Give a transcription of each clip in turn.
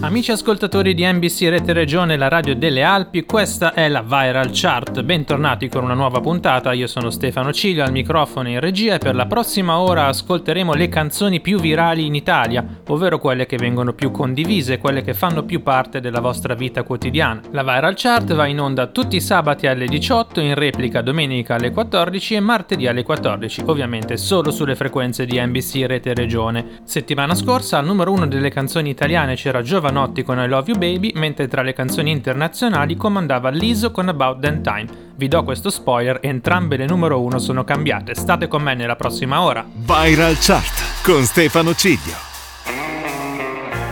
Amici ascoltatori di NBC Rete Regione, la radio delle Alpi, questa è la Viral Chart. Bentornati con una nuova puntata. Io sono Stefano Ciglio al microfono in regia e per la prossima ora ascolteremo le canzoni più virali in Italia, ovvero quelle che vengono più condivise, quelle che fanno più parte della vostra vita quotidiana. La Viral Chart va in onda tutti i sabati alle 18, in replica domenica alle 14 e martedì alle 14, ovviamente solo sulle frequenze di NBC Rete Regione. Settimana scorsa al numero uno delle canzoni italiane c'era Giovanni Giovanotti con I Love You Baby, mentre tra le canzoni internazionali comandava Liso con About That Time. Vi do questo spoiler, entrambe le numero uno sono cambiate. State con me nella prossima ora. Viral Chart con Stefano Ciglio.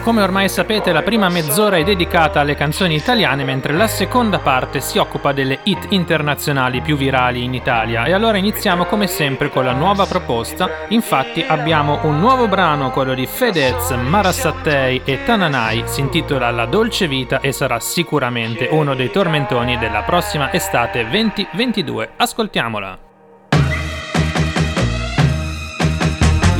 Come ormai sapete, la prima mezz'ora è dedicata alle canzoni italiane, mentre la seconda parte si occupa delle hit internazionali più virali in Italia. E allora iniziamo come sempre con la nuova proposta. Infatti abbiamo un nuovo brano, quello di Fedez, Marasattei e Tananai, si intitola La dolce vita e sarà sicuramente uno dei tormentoni della prossima estate 2022. Ascoltiamola.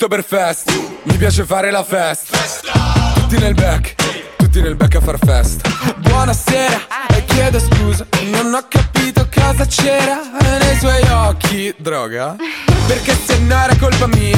Oktoberfest. Mi piace fare la festa Tutti nel back Tutti nel back a far festa Buonasera e chiedo scusa Non ho capito cosa c'era nei suoi occhi. Droga? Perché se no era colpa mia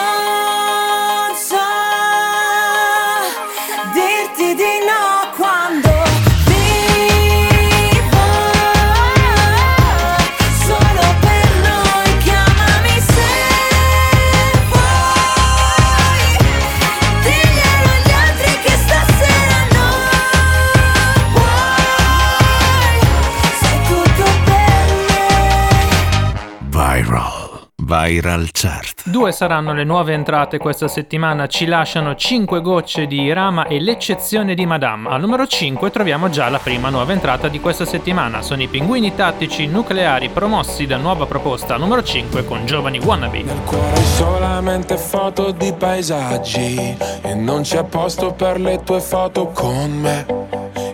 Viral Chart. Due saranno le nuove entrate questa settimana, ci lasciano 5 gocce di Rama e l'eccezione di Madame. Al numero 5 troviamo già la prima nuova entrata di questa settimana, sono i pinguini tattici nucleari promossi da nuova proposta numero 5 con giovani wannabe. Nel cuore solamente foto di paesaggi e non c'è posto per le tue foto con me.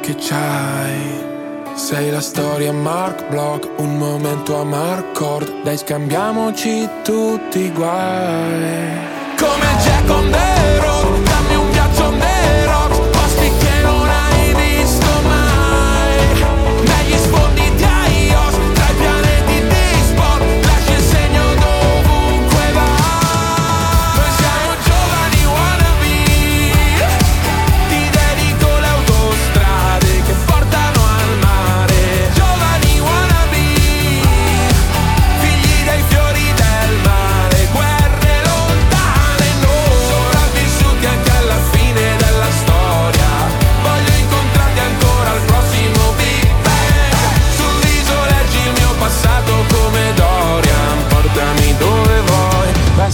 Che c'hai. Sei la storia Mark Block, un momento a Marcord, dai scambiamoci tutti i guai. Come Jack on the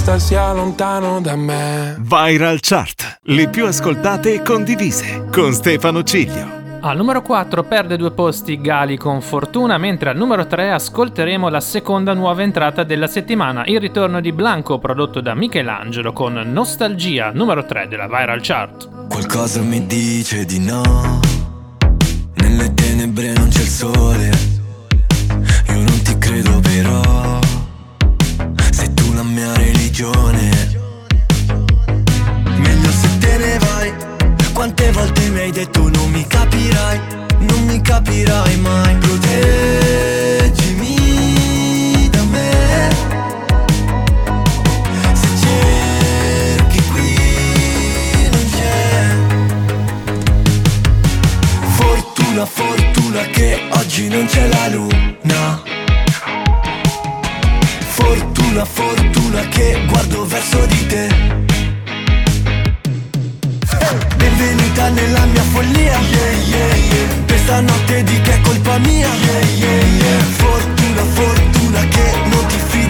vuoi, basta sia lontano da me. Viral Chart, le più ascoltate e condivise, con Stefano Ciglio. Al numero 4 perde due posti Gali con Fortuna, mentre al numero 3 ascolteremo la seconda nuova entrata della settimana, il ritorno di Blanco prodotto da Michelangelo con Nostalgia, numero 3 della Viral Chart. Qualcosa mi dice di no. Nelle tenebre non c'è il sole. Io non ti credo però. Religione. Meglio se te ne vai. Quante volte mi hai detto non mi capirai. Non mi capirai mai. Proteggimi da me. Se cerchi qui non c'è. Fortuna, fortuna che oggi non c'è la luna. Fortuna, fortuna che guardo verso di te. Benvenuta nella mia follia. Questa notte di che è colpa mia. Fortuna, fortuna che non ti fidi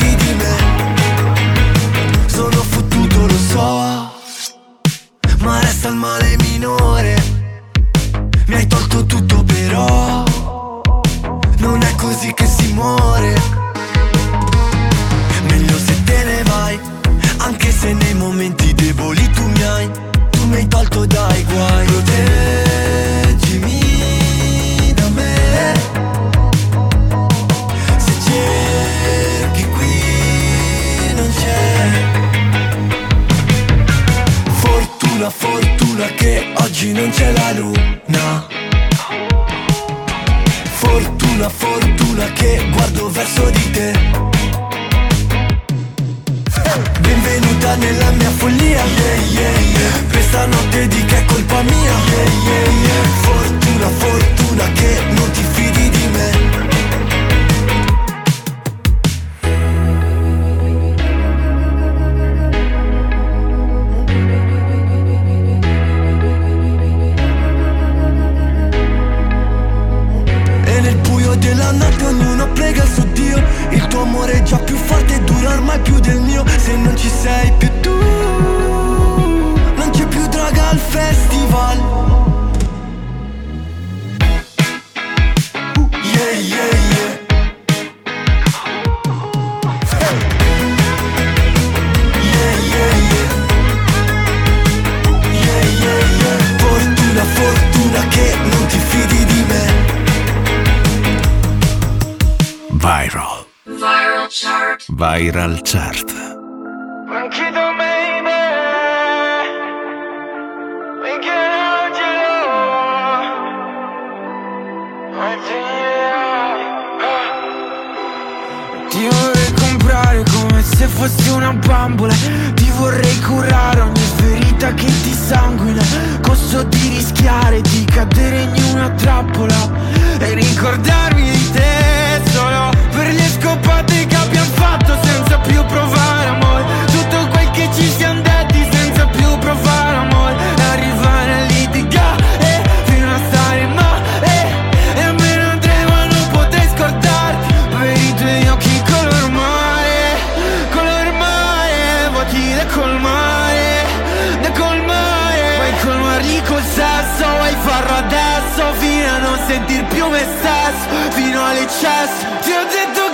Charts. sentir più me stesso fino all'eccesso ti ho detto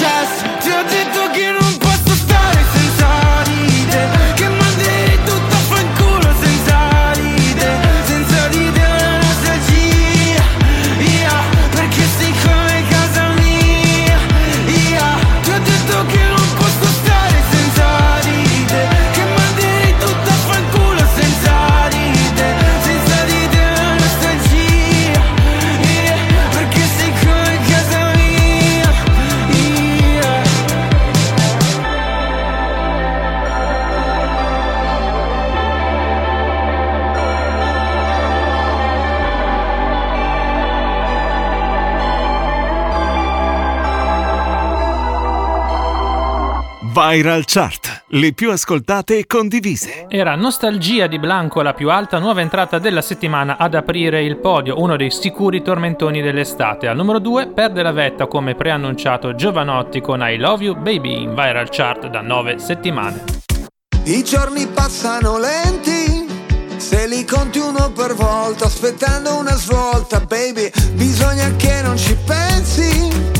just Viral Chart, le più ascoltate e condivise. Era Nostalgia di Blanco la più alta nuova entrata della settimana ad aprire il podio, uno dei sicuri tormentoni dell'estate. Al numero 2 perde la vetta come preannunciato Giovanotti con I Love You Baby in Viral Chart da 9 settimane. I giorni passano lenti, se li conti uno per volta, aspettando una svolta, baby, bisogna che non ci pensi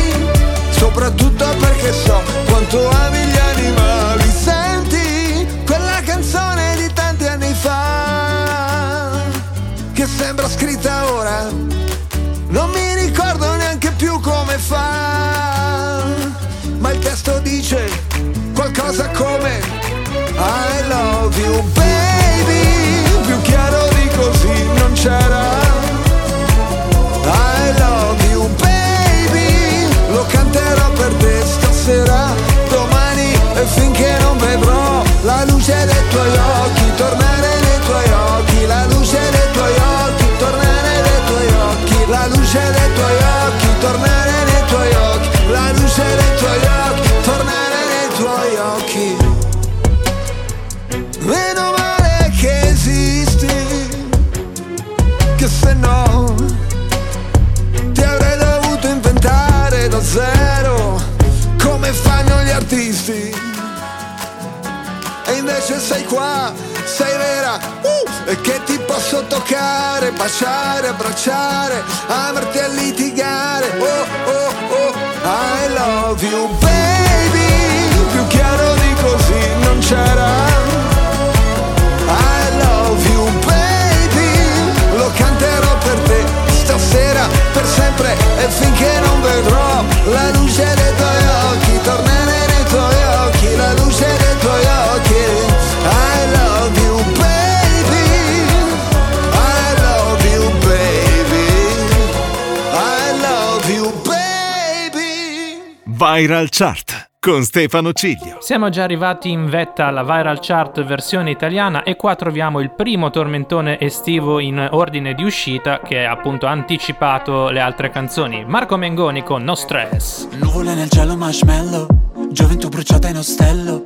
Qualcosa come I love you baby. Più chiaro di così non c'era. Sei qua, sei vera, uh, e che ti posso toccare, baciare, abbracciare, amarti e litigare. Oh oh oh, I love you baby, Viral Chart con Stefano Ciglio. Siamo già arrivati in vetta alla viral chart versione italiana e qua troviamo il primo tormentone estivo in ordine di uscita che ha appunto anticipato le altre canzoni. Marco Mengoni con No Stress. Nuvole nel cielo marshmallow Gioventù bruciata in ostello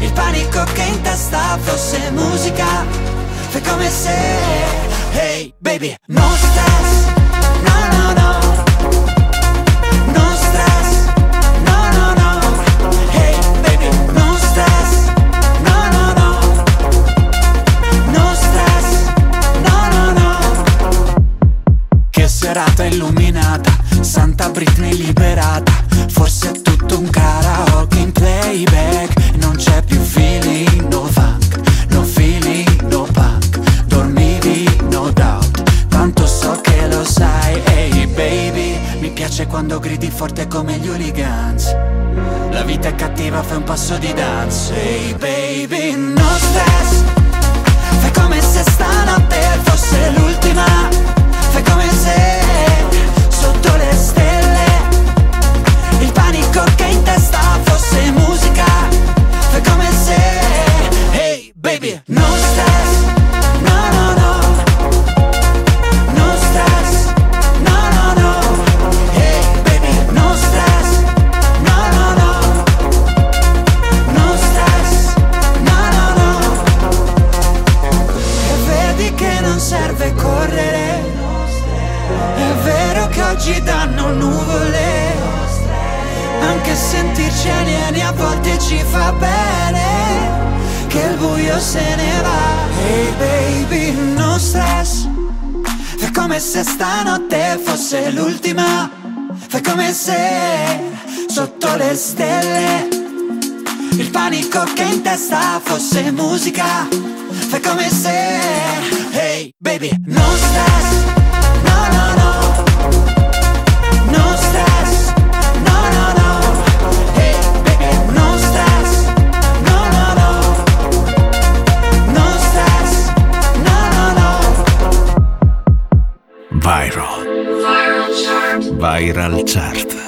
il panico che in testa fosse musica Fai come se Hey baby No stress No no no. No stress No no no. Hey baby No stress No no no. No stress No no no. Che serata illuminata, Santa Britney liberata. Forse quando gridi forte come gli hooligans. La vita è cattiva, fai un passo di dance Ehi baby, no stress. Fai come se stanotte fosse l'ultima correre. È vero che oggi danno nuvole Anche sentirci alieni a volte ci fa bene Che il buio se ne va. Hey baby, no stress. Fai come se stanotte fosse l'ultima. Fai come se sotto le stelle. Il panico che in testa fosse musica, fai come se, hey baby, non stress, no no no. No stress, no no no. Hey baby, no stress, no no no. No stress, no no no. Viral. Viral Chart. Viral Chart.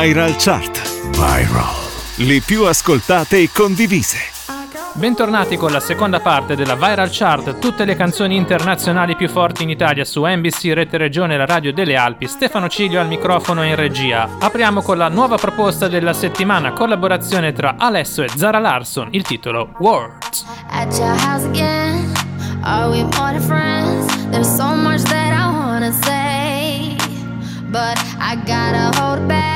Viral. Le più ascoltate e condivise. Bentornati con la seconda parte della Viral Chart, tutte le canzoni internazionali più forti in Italia su NBC Rete Regione la radio delle Alpi, Stefano Ciglio al microfono in regia. Apriamo con la nuova proposta della settimana, collaborazione tra Alesso e Zara Larson, il titolo Words. At your house again, are we more than friends? There's so much that I wanna say, but I gotta hold back.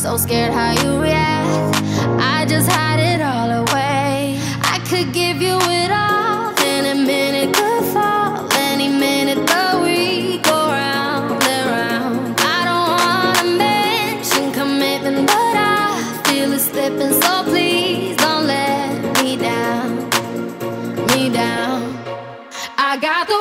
So scared how you react. I just hide it all away. I could give you it all, then a minute could fall. Any minute the we go round and round. I don't wanna mention commitment, but I feel it slipping. So please don't let me down, me down. I got the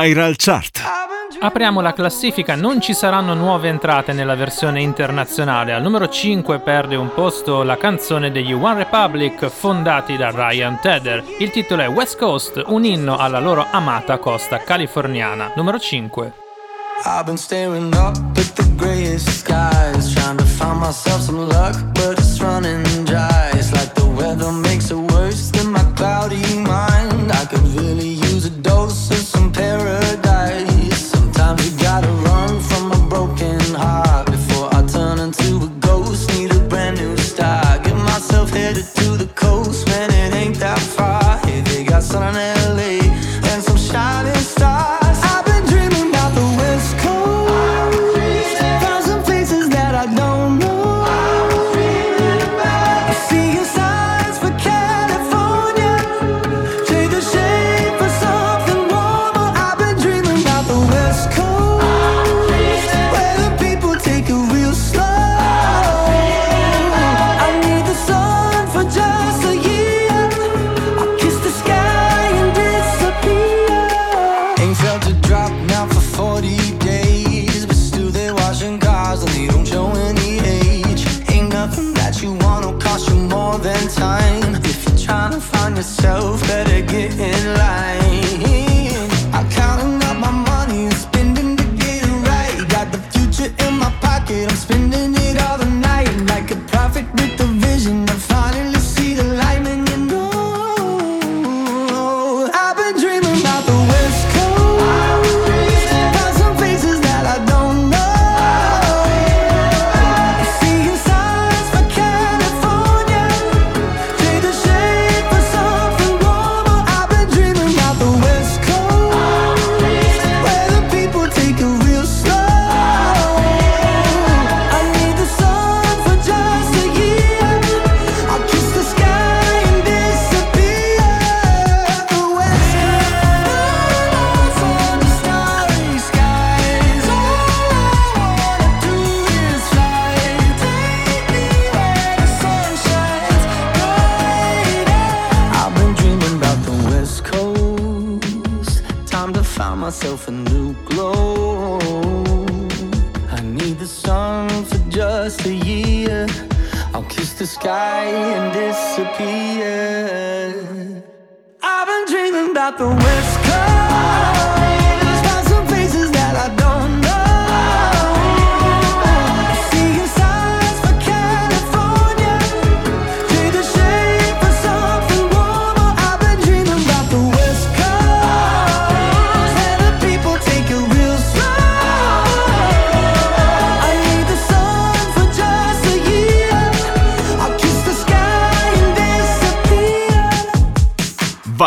Viral. Chart. Apriamo la classifica, non ci saranno nuove entrate nella versione internazionale. Al numero 5 perde un posto la canzone degli One Republic fondati da Ryan Tedder. Il titolo è West Coast, un inno alla loro amata costa californiana. Numero 5. I've been staring up at the grayest skies, trying to find myself some luck, but it's running dry. It's like the weather makes it worse than my cloudy mind. I could really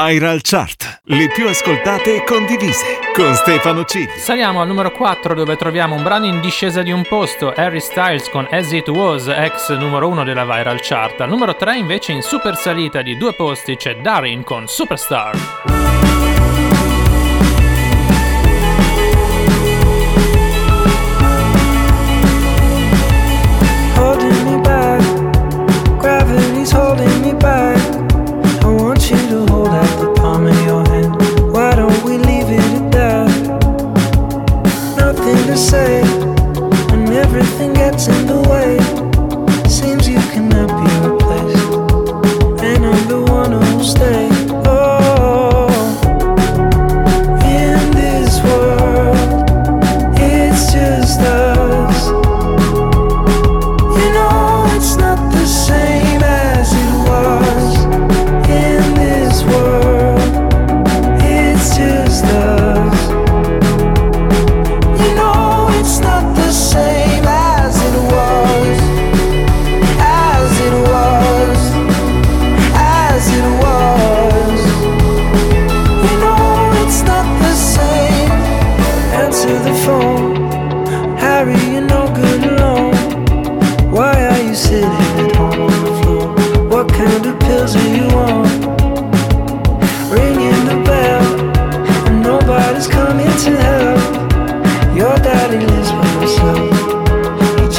Viral Chart, le più ascoltate e condivise con Stefano Cid. Saliamo al numero 4 dove troviamo un brano in discesa di un posto, Harry Styles con As It Was, ex numero 1 della Viral Chart. Al numero 3 invece in super salita di due posti c'è Darin con Superstar.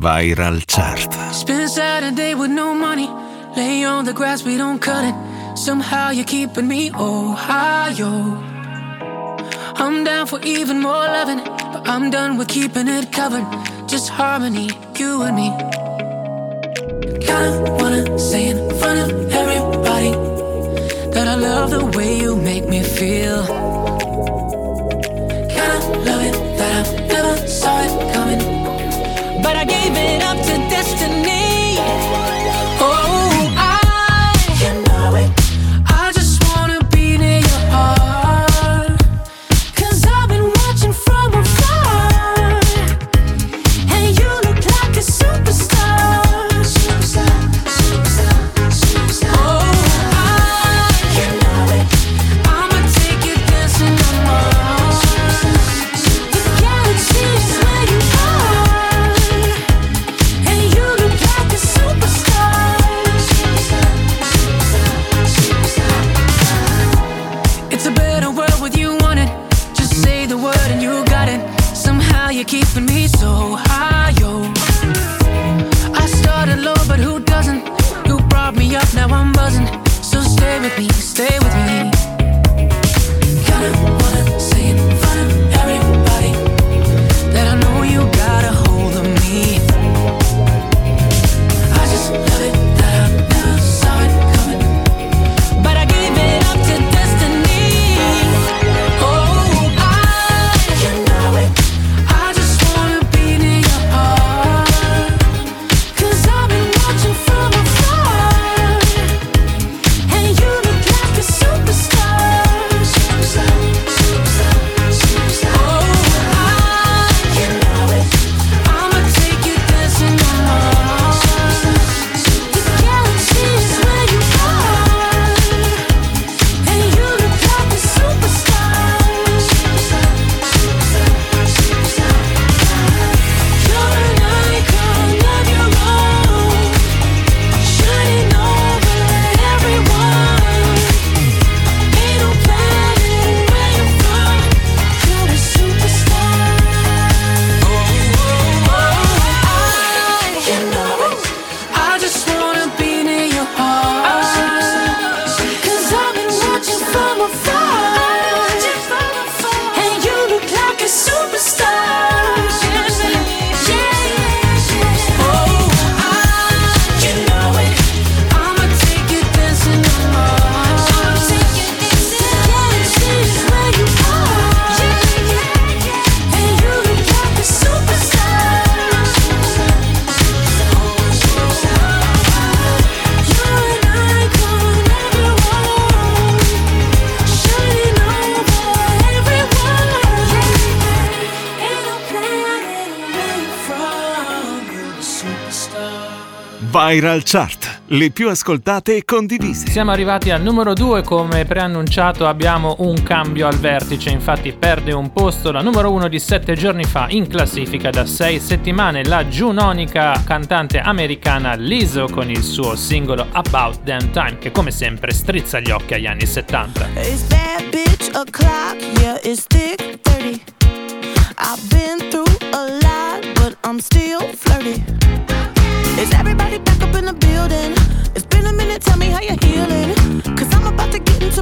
Viral Chart. Spend Saturday with no money. Lay on the grass, we don't cut it. Somehow you're keeping me Ohio. I'm down for even more loving, but I'm done with keeping it covered. Just harmony, you and me. Kinda wanna say in front of everybody that I love the way you make me feel. Kinda love it that I never saw it coming gave it up Viral Chart, le più ascoltate e condivise. Siamo arrivati al numero 2, come preannunciato abbiamo un cambio al vertice, infatti perde un posto la numero 1 di 7 giorni fa in classifica da 6 settimane, la giunonica cantante americana Lizzo con il suo singolo About Damn Time che come sempre strizza gli occhi agli anni 70. It's bad bitch o'clock, yeah it's thick 30 I've been through a lot but I'm still flirty Is everybody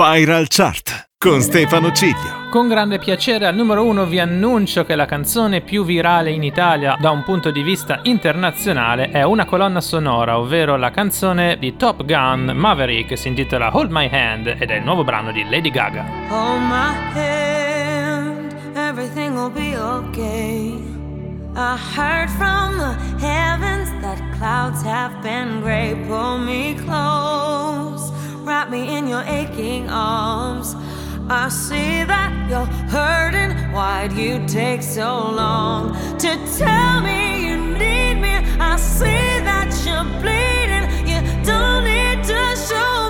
Viral Chart con Stefano Ciglio. Con grande piacere al numero uno vi annuncio che la canzone più virale in Italia da un punto di vista internazionale è una colonna sonora, ovvero la canzone di Top Gun Maverick che si intitola Hold My Hand ed è il nuovo brano di Lady Gaga. Hold my hand, everything will be okay. I heard from the heavens that clouds have been gray. Pull me close, wrap me in your aching arms. I see that you're hurting. Why'd you take so long to tell me you need me? I see that you're bleeding. You don't need to show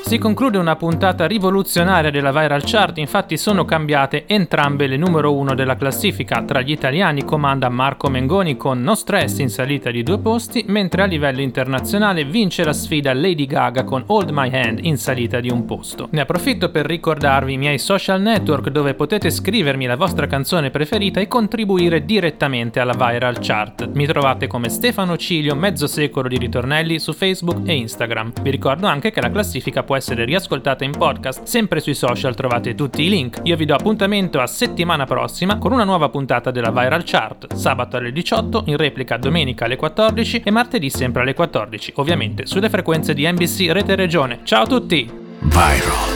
Si conclude una puntata rivoluzionaria della Viral Chart, infatti sono cambiate entrambe le numero uno della classifica. Tra gli italiani comanda Marco Mengoni con No Stress in salita di due posti, mentre a livello internazionale vince la sfida Lady Gaga con Hold My Hand in salita di un posto. Ne approfitto per ricordarvi i miei social network dove potete scrivermi la vostra canzone preferita e contribuire direttamente alla Viral Chart. Mi trovate come Stefano Ciglio, mezzo secolo di ritornelli su Facebook e Instagram. Vi ricordo anche che la classifica può essere riascoltata in podcast, sempre sui social trovate tutti i link. Io vi do appuntamento a settimana prossima con una nuova puntata della Viral Chart, sabato alle 18, in replica domenica alle 14 e martedì sempre alle 14, ovviamente sulle frequenze di NBC Rete Regione. Ciao a tutti! Viral.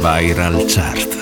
Viral Chart.